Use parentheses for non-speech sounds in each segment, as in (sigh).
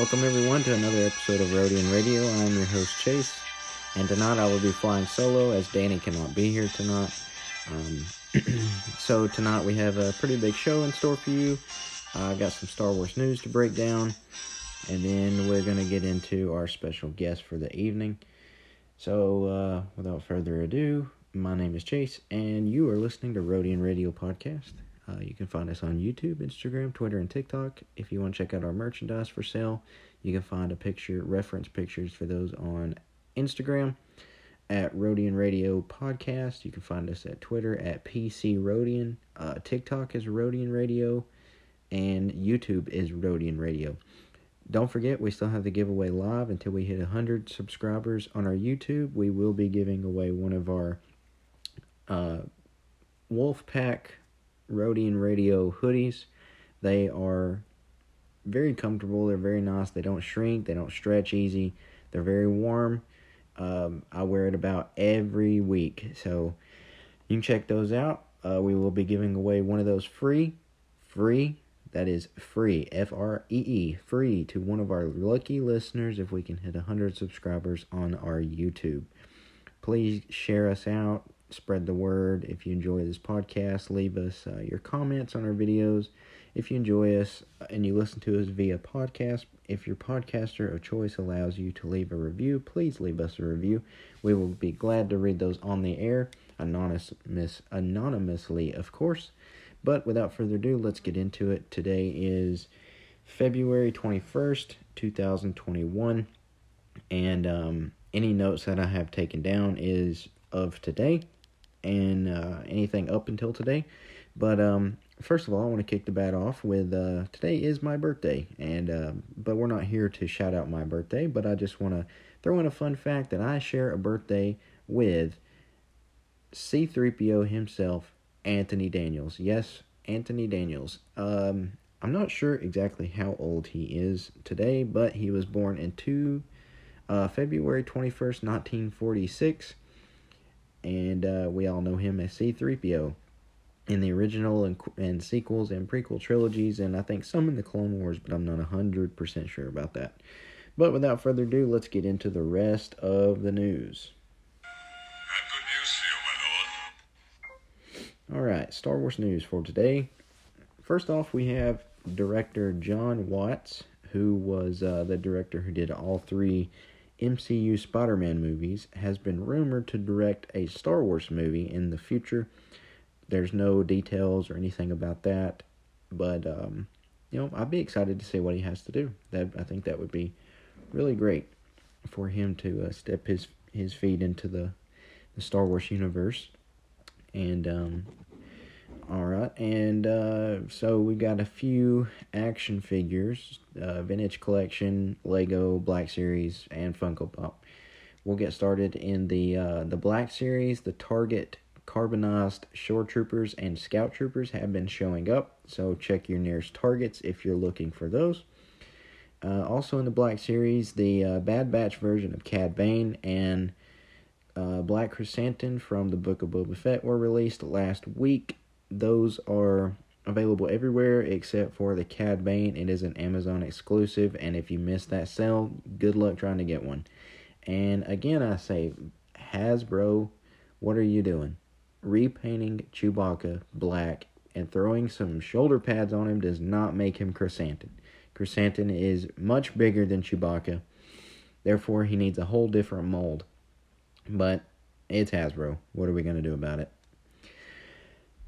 Welcome everyone to another episode of Rodian Radio. I'm your host Chase, and tonight I will be flying solo as Danny cannot be here tonight. Um, (clears throat) so tonight we have a pretty big show in store for you. I uh, got some Star Wars news to break down, and then we're gonna get into our special guest for the evening. So uh, without further ado, my name is Chase, and you are listening to Rodian Radio Podcast. Uh, you can find us on YouTube, Instagram, Twitter, and TikTok. If you want to check out our merchandise for sale, you can find a picture, reference pictures for those on Instagram at Rodian Radio Podcast. You can find us at Twitter at PC Rodian. Uh, TikTok is Rodian Radio, and YouTube is Rodian Radio. Don't forget, we still have the giveaway live until we hit 100 subscribers on our YouTube. We will be giving away one of our uh, Wolfpack Rodian Radio hoodies. They are very comfortable. They're very nice. They don't shrink. They don't stretch easy. They're very warm. Um, I wear it about every week. So you can check those out. Uh, we will be giving away one of those free, free, that is free, F R E E, free to one of our lucky listeners if we can hit 100 subscribers on our YouTube. Please share us out, spread the word. If you enjoy this podcast, leave us uh, your comments on our videos. If you enjoy us and you listen to us via podcast, if your podcaster of choice allows you to leave a review, please leave us a review. We will be glad to read those on the air, anonymous, anonymously, of course. But without further ado, let's get into it. Today is February 21st, 2021. And um, any notes that I have taken down is of today and uh, anything up until today. But um, first of all, I want to kick the bat off with uh, today is my birthday, and uh, but we're not here to shout out my birthday, but I just want to throw in a fun fact that I share a birthday with C3PO himself, Anthony Daniels. Yes, Anthony Daniels. Um, I'm not sure exactly how old he is today, but he was born in two, uh, February 21st, 1946 and uh, we all know him as C3PO in the original and, and sequels and prequel trilogies, and I think some in the Clone Wars, but I'm not 100% sure about that. But without further ado, let's get into the rest of the news. All right, Star Wars news for today. First off, we have director Jon Watts, who was uh, the director who did all three MCU Spider Man movies, has been rumored to direct a Star Wars movie in the future. There's no details or anything about that, but um, you know, I'd be excited to see what he has to do. That I think that would be really great for him to uh, step his his feet into the the Star Wars universe, and um, all right, and uh, so we've got a few action figures, uh, vintage collection, Lego, Black Series, and Funko Pop. We'll get started in the uh, the Black Series. The Target carbonized Shore Troopers and Scout Troopers have been showing up, so check your nearest Targets if you're looking for those. Uh, also in the Black Series, the uh, Bad Batch version of Cad Bane and uh, Black Krrsantan from the Book of Boba Fett were released last week those are available everywhere except for the Cad Bane. It is an Amazon exclusive, and if you miss that sale, good luck trying to get one. And again, I say, Hasbro, what are you doing? Repainting Chewbacca black and throwing some shoulder pads on him does not make him Krrsantan. Krrsantan is much bigger than Chewbacca, therefore, he needs a whole different mold. But it's Hasbro. What are we going to do about it?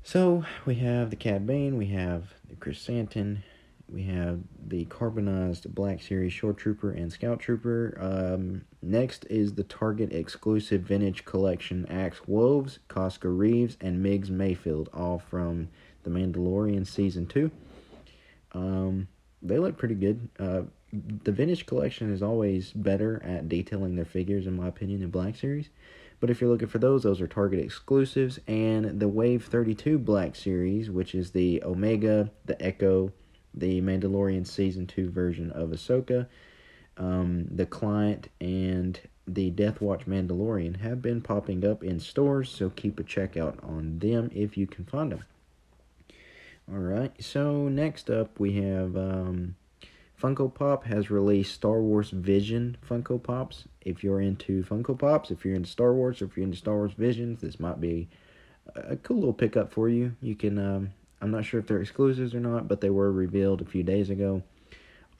So we have the Cad Bane, we have the Krrsantan, we have the carbonized Black Series Shore Trooper and Scout Trooper. Um, next is the Target exclusive vintage collection Axe Woves, Koska Reeves, and Migs Mayfeld, all from The Mandalorian Season 2. Um, they look pretty good. Uh, the vintage collection is always better at detailing their figures, in my opinion, in Black Series. But if you're looking for those, those are Target exclusives. And the Wave 32 Black Series, which is the Omega, the Echo, the Mandalorian Season 2 version of Ahsoka, um, the Client, and the Death Watch Mandalorian have been popping up in stores, so keep a check out on them if you can find them. Alright, so next up we have um, Funko Pop has released Star Wars Vision Funko Pops. If you're into Funko Pops, if you're into Star Wars, or if you're into Star Wars Visions, this might be a cool little pickup for you. You can, um, I'm not sure if they're exclusives or not, but they were revealed a few days ago.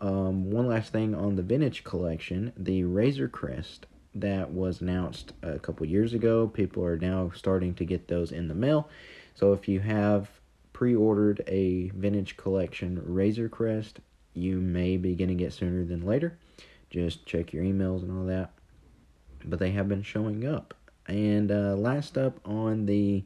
Um, one last thing on the vintage collection the Razor Crest that was announced a couple years ago. People are now starting to get those in the mail. So if you have pre ordered a vintage collection Razor Crest, you may be getting it sooner than later. Just check your emails and all that. But they have been showing up. And uh, last up on the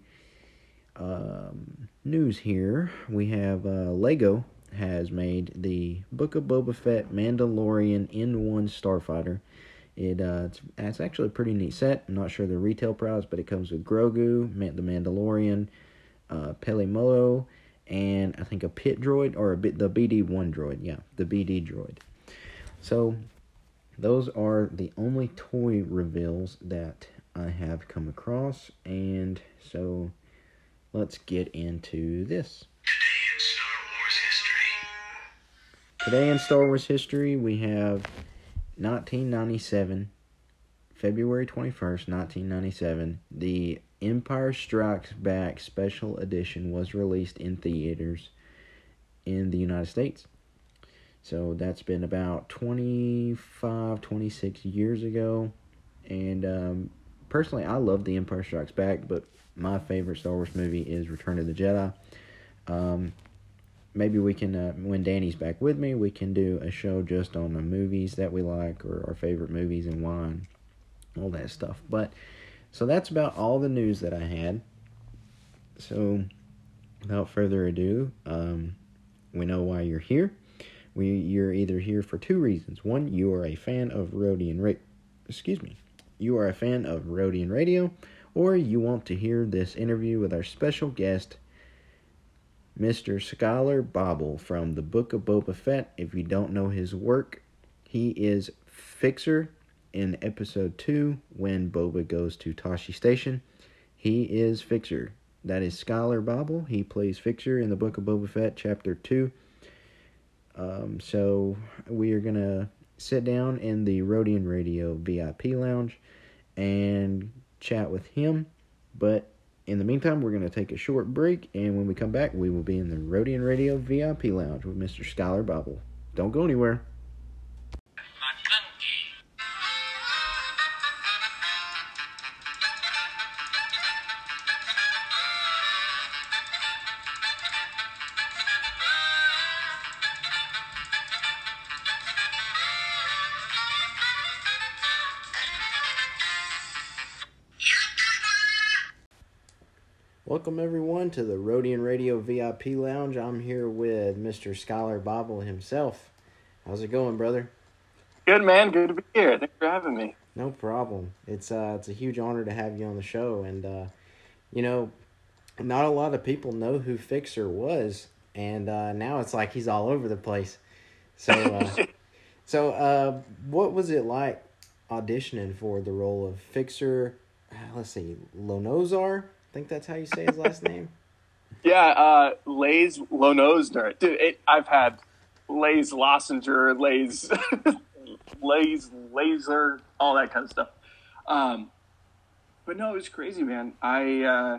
um, news here, we have uh, Lego has made the Book of Boba Fett Mandalorian N1 Starfighter. It uh, it's, it's actually a pretty neat set. I'm not sure the retail price, but it comes with Grogu, the Mandalorian, uh, Peli Motto, and I think a pit droid or a bit the BD one droid. Yeah, the BD droid. So those are the only toy reveals that I have come across, and so let's get into this. Today in Star Wars history, we have 1997, February 21st, 1997. The Empire Strikes Back Special Edition was released in theaters in the United States. So that's been about 25, 26 years ago. And um, personally, I love The Empire Strikes Back, but my favorite Star Wars movie is Return of the Jedi. Um, maybe we can, uh, when Danny's back with me, we can do a show just on the movies that we like or our favorite movies and why, and all that stuff. But so that's about all the news that I had. So, without further ado, um, we know why you're here. We you're either here for two reasons. One, you are a fan of Rodian Radio. Excuse me. You are a fan of Rodian Radio, or you want to hear this interview with our special guest, Mr. Skyler Bible from the Book of Boba Fett. If you don't know his work, he is Fixer in episode 2 when Boba goes to Tosche Station. He is Fixer. That is Skyler Bible. He plays Fixer in the Book of Boba Fett, Chapter 2. Um, so we are going to sit down in the Rodian Radio VIP lounge and chat with him. But in the meantime, we're going to take a short break, and when we come back, we will be in the Rodian Radio VIP lounge with Mr. Skyler Bible. Don't go anywhere. Welcome everyone to the Rodian Radio VIP Lounge. I'm here with Mr. Skyler Bible himself. How's it going, brother? Good man, good to be here. Thanks for having me. No problem. It's uh it's a huge honor to have you on the show and uh you know, not a lot of people know who Fixer was and uh now it's like he's all over the place. So uh (laughs) so uh what was it like auditioning for the role of Fixer? Uh, let's see, Lonozar? Think that's how you say his last name. (laughs) Yeah, uh, Laze Loneozner. Dude, it, I've had Lays Lossinger, Lays, (laughs) Lays Laser, all that kind of stuff. Um, but no, it was crazy, man. I uh,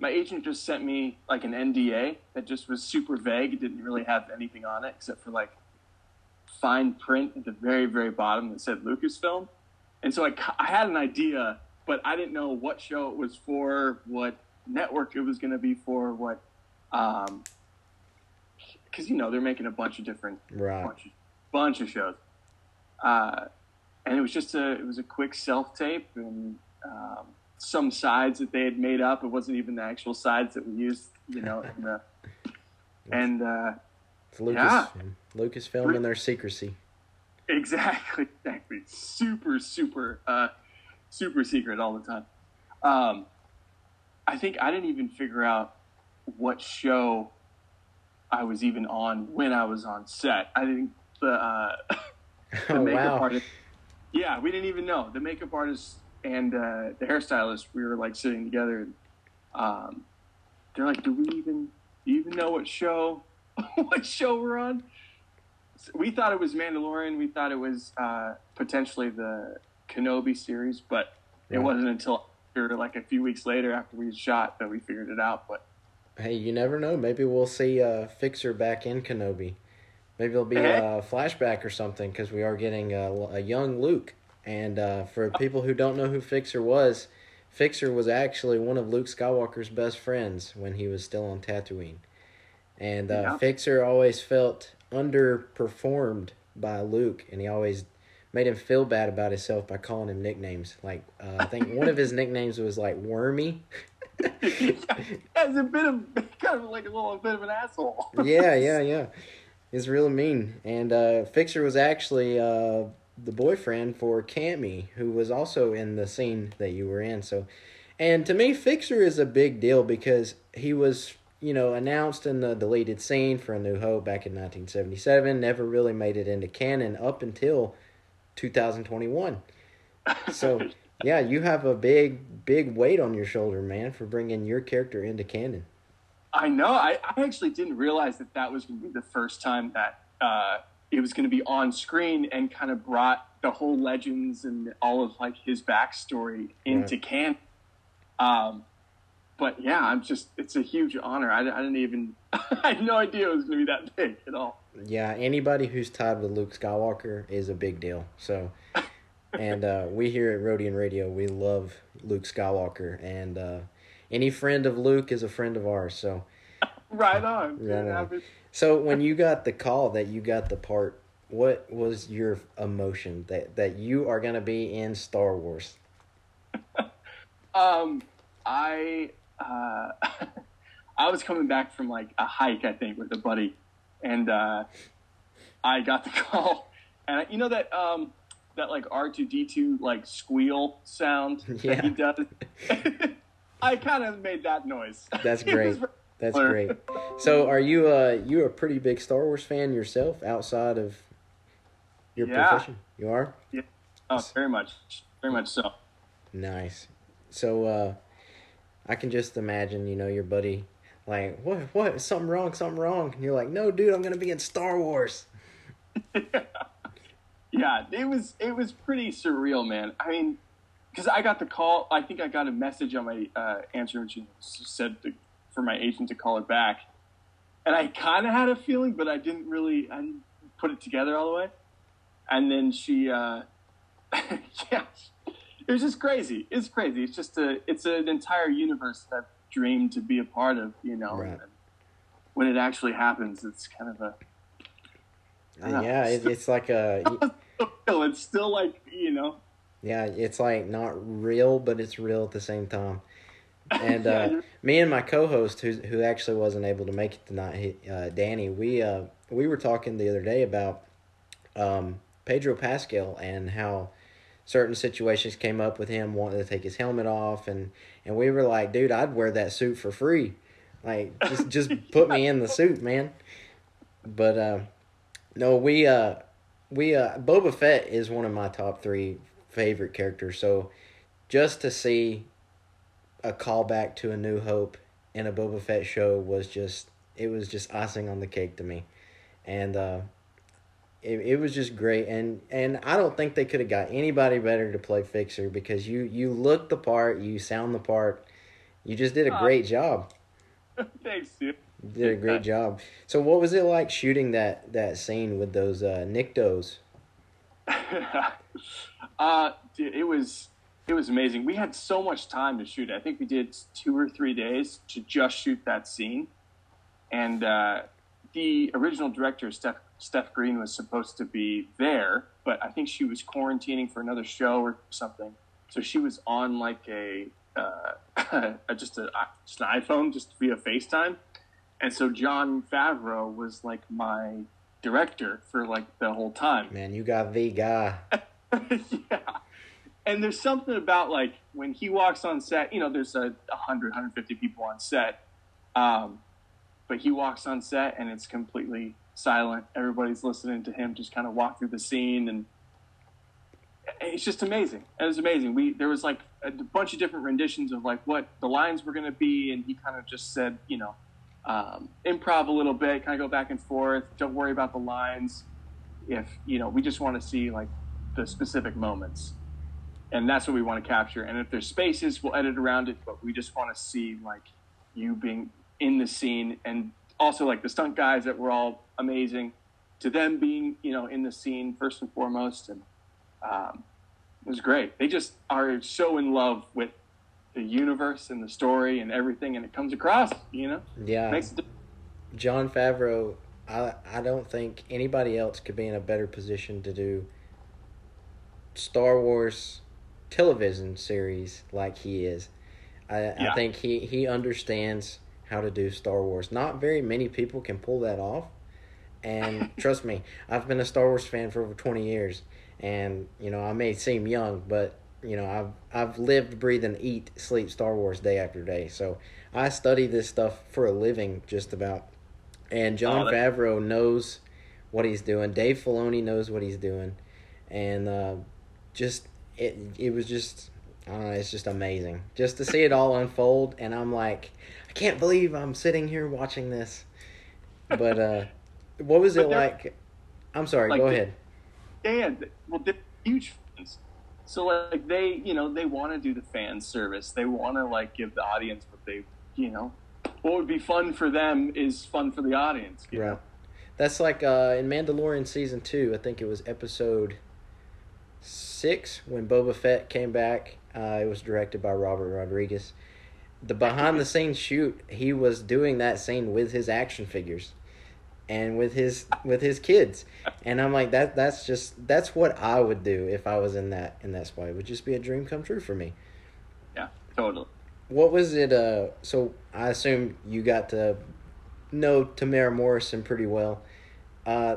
my agent just sent me like an NDA that just was super vague. It didn't really have anything on it except for like fine print at the very very bottom that said Lucasfilm. And so I, I had an idea but I didn't know what show it was for, what network it was going to be for, what, um, because you know they're making a bunch of different, right. bunch, of, bunch of shows, uh, and it was just a it was a quick self tape and um, some sides that they had made up. It wasn't even the actual sides that we used, you know, in the, (laughs) and uh, it's Lucas, yeah. Lucasfilm and their secrecy. Exactly, (laughs) exactly. Super, super. Uh, super secret all the time. Um, I think I didn't even figure out what show I was even on when I was on set. I think the, uh, (laughs) the oh, makeup wow. artist. Yeah, we didn't even know the makeup artist and uh, the hairstylist. We were like sitting together. And, um, they're like, "Do we even do you even know what show (laughs) what show we're on?" we thought it was Mandalorian. We thought it was uh, potentially the Kenobi series, but it wasn't until after, like a few weeks later after we shot that we figured it out. But Hey, you never know. Maybe we'll see uh, Fixer back in Kenobi. Maybe it'll be a flashback or something because we are getting a, a young Luke. And uh, for people who don't know who Fixer was, Fixer was actually one of Luke Skywalker's best friends when he was still on Tatooine. And uh, Yeah. Fixer always felt underperformed by Luke, and he always made him feel bad about himself by calling him nicknames. Like uh, I think one of his nicknames was like Wormy. (laughs) as a bit of kind of like a little bit of an asshole. yeah, (laughs) yeah, yeah. He's really mean. And uh, Fixer was actually uh, the boyfriend for Camie, who was also in the scene that you were in. So, and to me, Fixer is a big deal because he was, you know, announced in the deleted scene for A New Hope back in 1977. Never really made it into canon up until 2021. So, (laughs) yeah, you have a big, big weight on your shoulder, man, for bringing your character into canon. I know. I, I actually didn't realize that that was going to be the first time that uh, it was going to be on screen and kind of brought the whole legends and all of like his backstory into Right. canon. Um, but yeah, I'm just, it's a huge honor. I, I didn't even, (laughs) I had no idea it was going to be that big at all. yeah, anybody who's tied with Luke Skywalker is a big deal. So, (laughs) and uh, we here at Rodian Radio, we love Luke Skywalker, and uh, any friend of Luke is a friend of ours. So, (laughs) Right on. Right on. So when you got the call that you got the part, what was your emotion that that you are gonna be in Star Wars? Um, I uh, (laughs) I was coming back from like a hike, I think, with a buddy, and uh, I got the (laughs) call, and you know that um that like R two D two like squeal sound (laughs) Yeah. that he does. I kind of made that noise. That's great. That's great. So, are you uh you a pretty big Star Wars fan yourself outside of your Yeah. profession? You are. Yeah. Oh, very much, very much so. Nice. So uh I can just imagine, you know, your buddy like, what what something wrong, something wrong. And you're like, No dude, I'm gonna be in Star Wars. (laughs) yeah, it was it was pretty surreal, man. I mean, because I got the call. I think I got a message on my uh, answering machine said to, for my agent to call it back, and I kind of had a feeling, but I didn't really. I didn't put it together all the way. And then she, uh, (laughs) yeah, it was just crazy. It's crazy. It's just a. It's an entire universe that I've dreamed to be a part of. You know, Right. when it actually happens, it's kind of a know. Yeah, it, it's like a (laughs) It's still like you know. yeah, it's like not real, but it's real at the same time. (laughs) And uh, me and my co-host, who who actually wasn't able to make it tonight, he, uh, Danny, we uh, we were talking the other day about um, Pedro Pascal and how certain situations came up with him wanting to take his helmet off, and and we were like, dude, I'd wear that suit for free, like just just put me in the suit, man. But uh, no, we uh, we uh, Boba Fett is one of my top three favorite characters. So just to see a callback to A New Hope in a Boba Fett show was just it was just icing on the cake to me, and uh, it it was just great. And and I don't think they could have got anybody better to play Fixer because you you look the part, you sound the part, you just did a great job. (laughs) Thanks, dude. You did a great (laughs) job. So what was it like shooting that that scene with those uh, Niktos? (laughs) uh, dude, it was it was amazing. We had so much time to shoot. I think we did two or three days to just shoot that scene. And uh, the original director, Steph Steph Green, was supposed to be there, but I think she was quarantining for another show or something. So she was on like a uh, (laughs) just a just an iPhone, just via FaceTime. And so Jon Favreau was like my director for like the whole time. Man, you got the guy. (laughs) yeah. And there's something about like when he walks on set, you know, there's a 100, 150 people on set. Um, but he walks on set and it's completely silent. Everybody's listening to him just kind of walk through the scene and it's just amazing. It was amazing. We there was like a bunch of different renditions of like what the lines were going to be and he kind of just said, you know, um, improv a little bit, kind of go back and forth. Don't worry about the lines. if you know we just want to see like the specific moments and that's what we want to capture and if there's spaces we'll edit around it but we just want to see like you being in the scene and also like the stunt guys that were all amazing to them being you know in the scene first and foremost and um, it was great they just are so in love with the universe and the story and everything and it comes across you know Yeah. Jon Favreau, I I don't think anybody else could be in a better position to do Star Wars television series like he is. I, I think he, he understands how to do Star Wars. Not very many people can pull that off. And (laughs) trust me, I've been a Star Wars fan for over 20 years. And, you know, I may seem young, but, you know, I've, I've lived, breathe, and eat, sleep Star Wars day after day. So I study this stuff for a living, just about. And Jon Oh, that- Favreau knows what he's doing. Dave Filoni knows what he's doing. And uh, just, it, it was just, Know, it's just amazing. Just to see it all unfold. And I'm like, I can't believe I'm sitting here watching this. But uh, what was it like? I'm sorry, like go the- ahead. and well they're huge fans so like they you know they want to do the fan service they want to like give the audience what they you know what would be fun for them is fun for the audience you Right. know? That's like uh, in Mandalorian season two. I think it was episode six when Boba Fett came back. Uh, it was directed by Robert Rodriguez. The behind the scenes shoot, he was doing that scene with his action figures, and with his with his kids, and I'm like that. That's just that's what I would do if I was in that in that spot. It would just be a dream come true for me. yeah totally What was it? Uh, so I assume you got to know Temuera Morrison pretty well. Uh,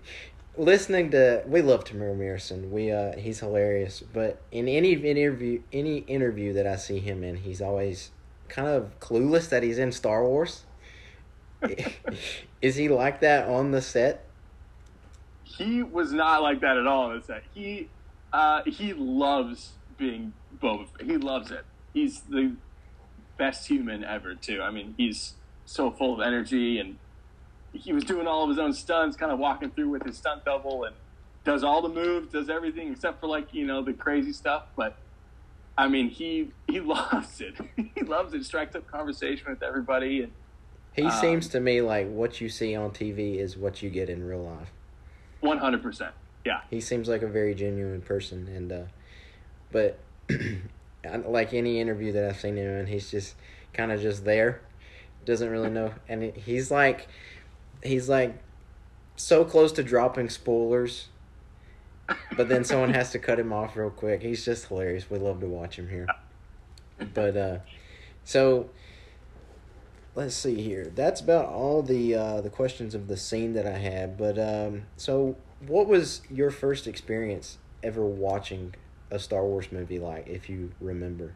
(laughs) listening to we love Temuera Morrison. We uh, he's hilarious. But in any interview, any interview that I see him in, he's always kind of clueless that he's in Star Wars. (laughs) Is he like that on the set? he was not like that at all on the set he uh he loves being Boba he loves it he's the best human ever too i mean he's so full of energy and he was doing all of his own stunts kind of walking through with his stunt double and does all the moves does everything except for like you know the crazy stuff but i mean he he (laughs) loves it. He loves it. Strikes up conversation with everybody and He Um, seems to me like what you see on TV is what you get in real life. 100% yeah. He seems like a very genuine person and uh but (clears throat) like any interview that i've seen him in he's just kind of just there. Doesn't really know and he's like he's like so close to dropping spoilers but then someone has to cut him off real quick. He's just hilarious. We love to watch him here. But uh so let's see here. That's about all the uh the questions of the scene that i had. But um so what was your first experience ever watching a star wars movie like if you remember?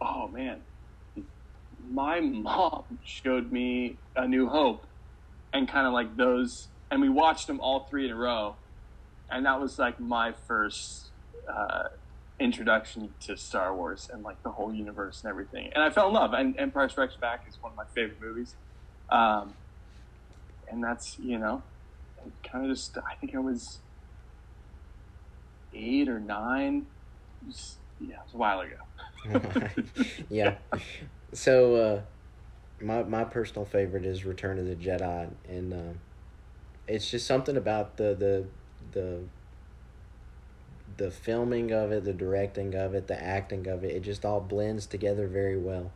Oh man. My mom showed me a new hope and kind of like those and we watched them all three in a row. And that was like my first uh, introduction to star wars and like the whole universe and everything. And i fell in love. And empire strikes back is one of my favorite movies. Um, and that's you know kind of just i think i was eight or nine. Was- yeah it was a while ago. (laughs) Yeah. So uh my my personal favorite is return of the jedi and uh, it's just something about the the the the filming of it the directing of it the acting of it it just all blends together very well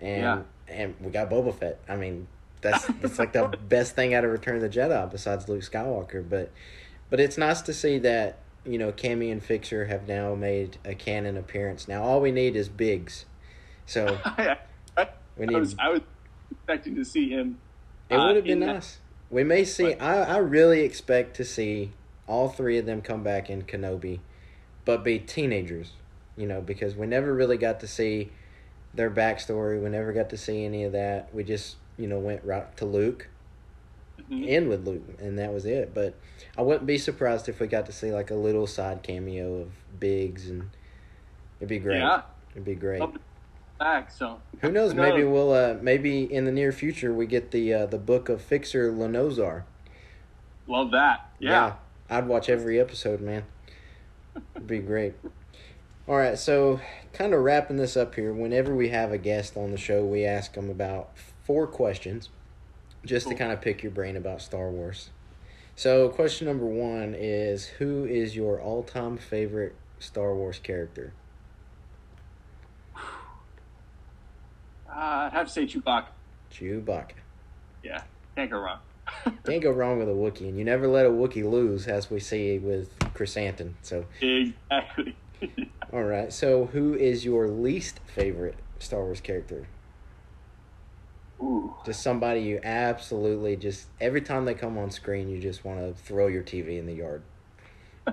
and Yeah. and we got boba fett i mean that's (laughs) that's like the best thing out of return of the jedi besides luke skywalker but but it's nice to see that you know Camie and Fixer have now made a canon appearance. Now all we need is Biggs. So (laughs) I, I, we I need. was I was expecting to see him. It uh, would have been in that- nice. We may see. But- I I really expect to see all three of them come back in Kenobi, but be teenagers. You know, because we never really got to see their backstory. We never got to see any of that. We just you know went right to Luke, Mhm. end with Luke, and that was it. But I wouldn't be surprised if we got to see like a little side cameo of Biggs, and it'd be great. Yeah, It'd be great. Up back. So Who knows? Who Maybe we'll uh, maybe in the near future we get the uh, the book of Fixer Lenozar. Love that. Yeah. I'd watch every episode, man. It'd be great. All right, so kind of wrapping this up here. Whenever we have a guest on the show, we ask them about four questions, just to kind of pick your brain about Star Wars. So, question number one is Who is your all time favorite Star Wars character? I'd have to say Chewbacca. Chewbacca. Yeah. Can't go wrong. (laughs) Can't go wrong with a Wookiee, and you never let a Wookiee lose, as we see with Krrsantan. So, exactly. (laughs) all right. So, who is your least favorite Star Wars character? Ooh. Just somebody you absolutely just every time they come on screen, you just want to throw your TV in the yard. (sighs)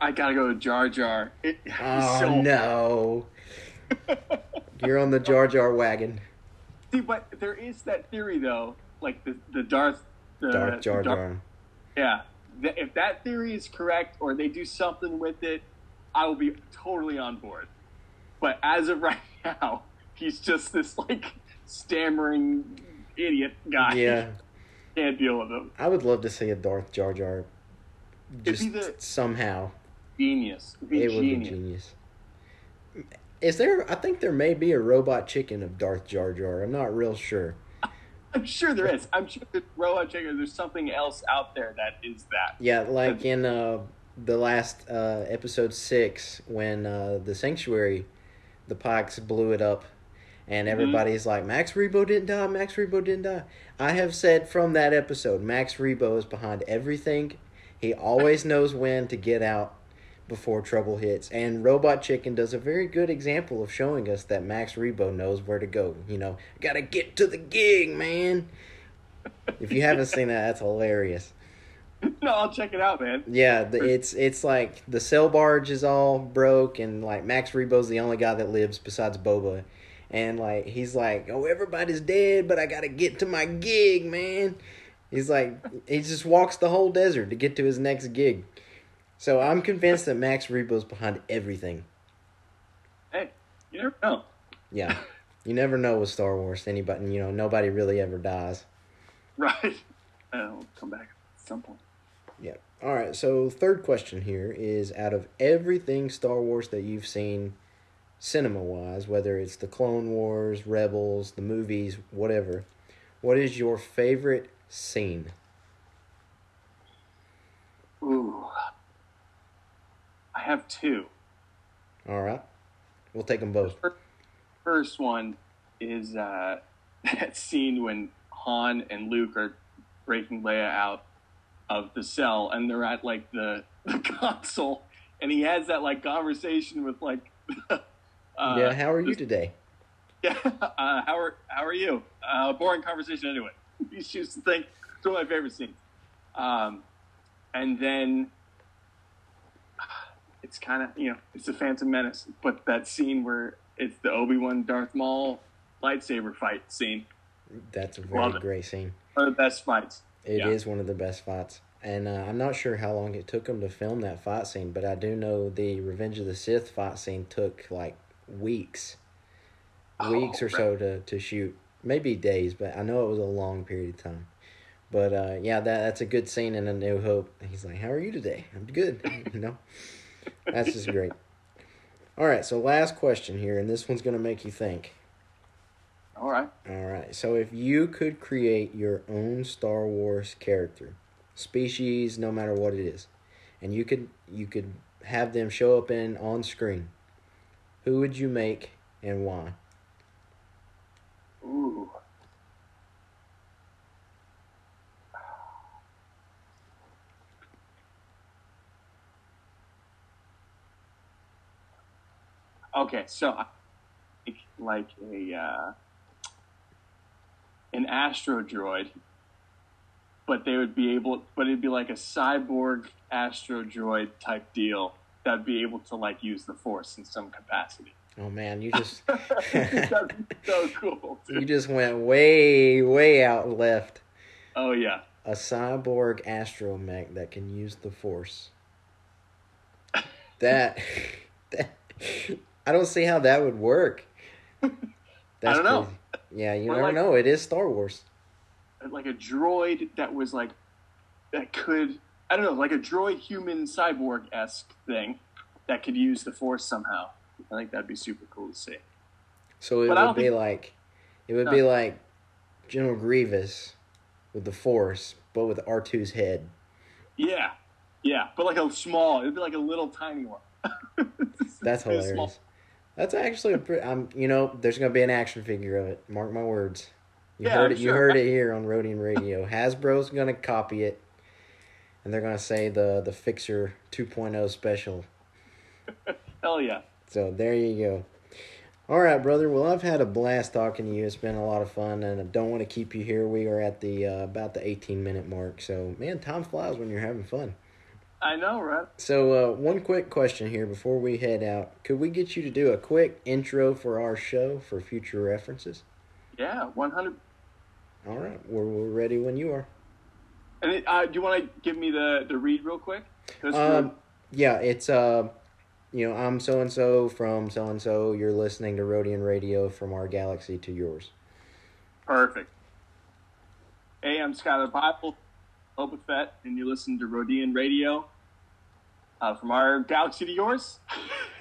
I gotta go with Jar Jar. It, (laughs) Oh so- no, you're on the Jar Jar wagon. See, but there is that theory though, like the the Darth, the Dark Jar the Darth- Jar. Yeah, if that theory is correct, or they do something with it, I will be totally on board. But as of right (laughs) now, he's just this like stammering idiot guy. Yeah, (laughs) can't deal with him. I would love to see a Darth Jar Jar. Just the- somehow, Genius. It would be genius. Is there? I think there may be a robot chicken of Darth Jar Jar. I'm not real sure. I'm sure there is. I'm sure there's robot chicken. There's something else out there that is that. Yeah, like in uh, the last uh, episode six, when uh, the sanctuary, the Pikes blew it up, and everybody's like, Max Rebo didn't die. Max Rebo didn't die. I have said from that episode, Max Rebo is behind everything. He always (laughs) knows when to get out before trouble hits, and Robot Chicken does a very good example of showing us that Max Rebo knows where to go. You know, gotta get to the gig, man. If you haven't seen that, that's hilarious. (laughs) no, I'll check it out, man. Yeah, the, it's it's like the sail barge is all broke, and like Max Rebo's the only guy that lives besides Boba, and like he's like, oh, everybody's dead, but I gotta get to my gig, man. He's like, he just walks the whole desert to get to his next gig. So I'm convinced that Max Rebo's behind everything. Hey, you never know. Yeah, (laughs) you never know with Star Wars. Anybody, you know, nobody really ever dies. Right. Uh, I'll come back at some point. Yeah. All right. So third question here is: out of everything Star Wars that you've seen, cinema wise, whether it's the Clone Wars, Rebels, the movies, whatever, what is your favorite scene? Ooh. I have two. All right. We'll take them both. First one is uh, (laughs) that scene when Han and Luke are breaking Leia out of the cell, and they're at like the, (laughs) the console, and he has that like conversation with like, (laughs) uh, yeah. How are you today? yeah, uh, how are how are you? Uh, boring conversation anyway. he shoots the thing. It's one of my favorite scenes. Um, and then it's kind of you know it's the Phantom Menace, but that scene where it's the Obi Wan Darth Maul lightsaber fight scene, That's a very great scene. one of the best fights. It is Yeah. one of the best fights. And uh, I'm not sure how long it took them to film that fight scene, but I do know the Revenge of the Sith fight scene took like weeks, Oh, weeks or so to, to shoot. Maybe days, but I know it was a long period of time. But uh, yeah, that that's a good scene in A New Hope. He's like, "How are you today?" I'm good. (laughs) you know, that's just great. All right, so last question here, and this one's gonna make you think. All right. All right. So if you could create your own Star Wars character, species, no matter what it is, and you could you could have them show up in on screen, who would you make and why? Ooh. Okay, so like a uh, an astro droid, but they would be able, but it'd be like a cyborg astro droid type deal that'd be able to like use the force in some capacity. Oh man, you just (laughs) so cool. you just went way way out left. Oh yeah. A cyborg astromech that can use the Force. (laughs) That, (laughs) that I don't see how that would work. (laughs) That's don't know. crazy. Yeah, you We're never like- know. It is Star Wars. like a droid that was like that could I don't know like a droid human cyborg esque thing that could use the Force somehow. I think that'd be super cool to see. So it But would be think- like, it would No. be like General Grievous with the Force, but with R2's head. Yeah, yeah, but like a small. It'd be like a little tiny one. (laughs) That's hilarious. small. That's actually a pretty. I'm, you know, there's gonna be an action figure of it. Mark my words. You Yeah, heard I'm it. You heard it (laughs) here on Rodian Radio. Hasbro's gonna copy it, and they're gonna say the the Fixer 2.0 special. Hell yeah. So there you go. All right, brother. Well, I've had a blast talking to you. It's been a lot of fun, and I don't want to keep you here. We are at the uh, about the 18 minute mark. So, man, time flies when you're having fun. I know, right? So, uh, one quick question here before we head out: Could we get you to do a quick intro for our show for future references? Yeah, one hundred. All right, we're, we're ready when you are. And it, uh, do you want to give me the the read real quick? Um, yeah, it's uh, you know, I'm so and so from so and so. You're listening to Rodian Radio from our galaxy to yours. Perfect. Hey, I'm Skyler Bible, Boba Fett, and you listen to Rodian Radio uh, from our galaxy to yours. (laughs)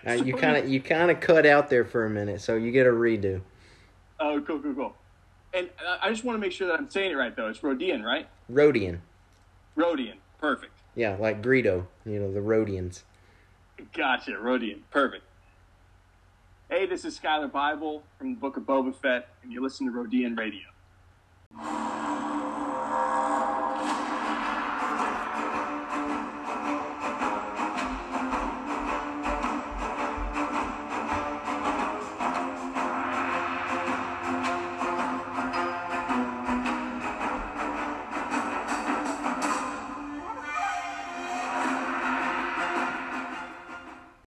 Uh, you kind of you kind of cut out there for a minute, so you get a redo. Oh, cool, cool, cool. And uh, I just want to make sure that I'm saying it right, though. It's Rodian, right? Rodian, Rodian. Perfect. yeah, like Greedo. You know the Rodians. Gotcha, Rodian. Perfect. Hey, this is Skyler Bible from the Book of Boba Fett, and you listen to Rodian Radio.